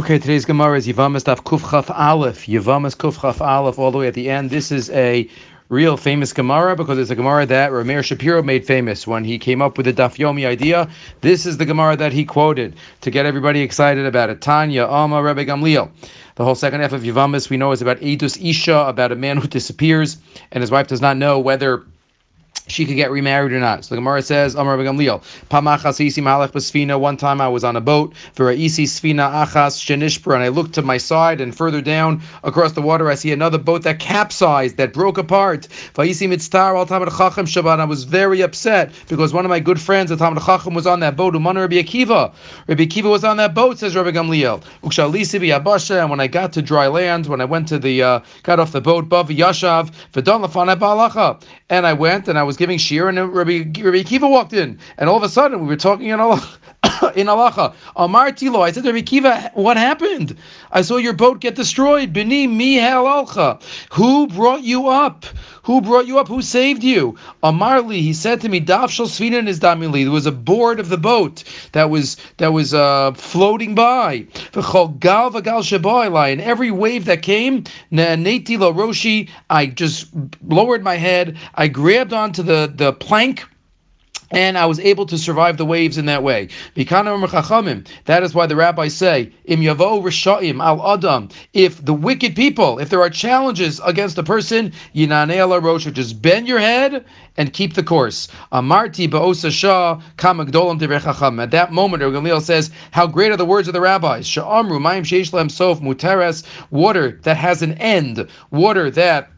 Okay, today's Gemara is Yavamas Daf Kufchaf Aleph. Yavamas Kufchaf Aleph, all the way at the end. This is a real famous Gemara because it's a Gemara that Rameir Shapiro made famous when he came up with the Daf Yomi idea. This is the Gemara that he quoted to get everybody excited about it. Tanya, Alma, Rebbe Gamliel. The whole second half of Yavamas we know is about Edus Isha, about a man who disappears and his wife does not know whether she could get remarried or not. So the Gemara says, Amar Gamliel, Pamachas Malach Basfina. One time I was on a boat, Isi Sfina Achas Shenishpra, and I looked to my side and further down across the water, I see another boat that capsized, that broke apart. Vayisi Mitztar Al Talmid Chacham Shabbat. I was very upset because one of my good friends, the Talmid Chacham, was on that boat. Umana Rabbi Akiva. Rabbi Akiva was on that boat, says Rabbi Gamliel. Ukshalisi Abasha, and when I got to dry land, when I went to the, uh, got off the boat, Bav Yashav, Vedon Lafana Balacha, and I went and I was giving shir, and Rabbi, Rabbi Kiva walked in, and all of a sudden we were talking in Allah. in Alacha. Amar Tilo, I said to Kiva, what happened? I saw your boat get destroyed. Bini mi alcha. Who brought you up? Who brought you up? Who saved you? Amarli, he said to me, Dafshal Svinan is Damili. There was a board of the boat that was that was uh, floating by. And every wave that came, Neti Roshi, I just lowered my head. I grabbed onto the, the plank and I was able to survive the waves in that way. That is why the rabbis say, Im yavo risha'im al adam. If the wicked people, if there are challenges against a person, yinanei rosh, just bend your head and keep the course. Amarti shah kamagdolam At that moment, Gamliel says, how great are the words of the rabbis? Sha'amru mayim sheish sof muteres, water that has an end, water that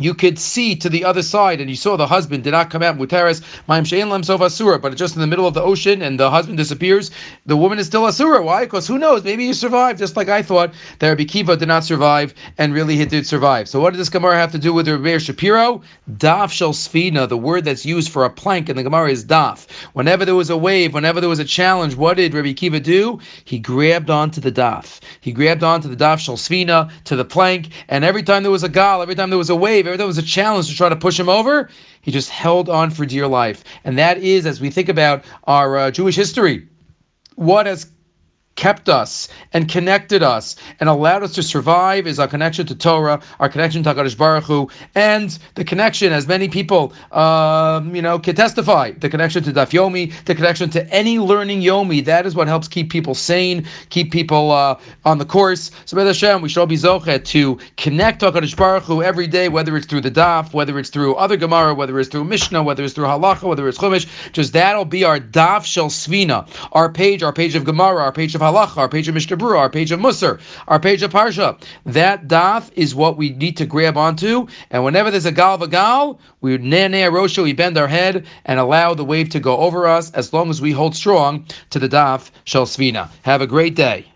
you could see to the other side, and you saw the husband did not come out mutaris ma'im shein lem sof asura, but just in the middle of the ocean, and the husband disappears. The woman is still asura. Why? Because who knows? Maybe he survived, just like I thought that Rabbi Kiva did not survive, and really he did survive. So what does this Gemara have to do with Rabbi Shapiro? Daf shel sfina, the word that's used for a plank in the Gemara is daf. Whenever there was a wave, whenever there was a challenge, what did Rabbi Kiva do? He grabbed onto the daf. He grabbed onto the daf shel sfina to the plank, and every time there was a gal, every time there was a wave there was a challenge to try to push him over, he just held on for dear life. And that is, as we think about our uh, Jewish history, what has kept us and connected us and allowed us to survive is our connection to Torah, our connection to HaKadosh Baruch Hu, and the connection, as many people, um, you know, can testify, the connection to Daf Yomi, the connection to any learning Yomi. That is what helps keep people sane, keep people uh, on the course. So, B'ez Hashem, we should all be zochet to connect to HaKadosh Baruch Hu every day, whether it's through the Daf, whether it's through other Gemara, whether it's through Mishnah, whether it's through Halacha, whether it's Chumash. Just that'll be our Daf Shel Svina, our page, our page of Gemara, our page of Halacha, our page of Mishnah our page of Musar, our page of Parsha. That daf is what we need to grab onto. And whenever there's a gal of a gal, we nene rosha, we bend our head and allow the wave to go over us as long as we hold strong to the daf shel svina. Have a great day.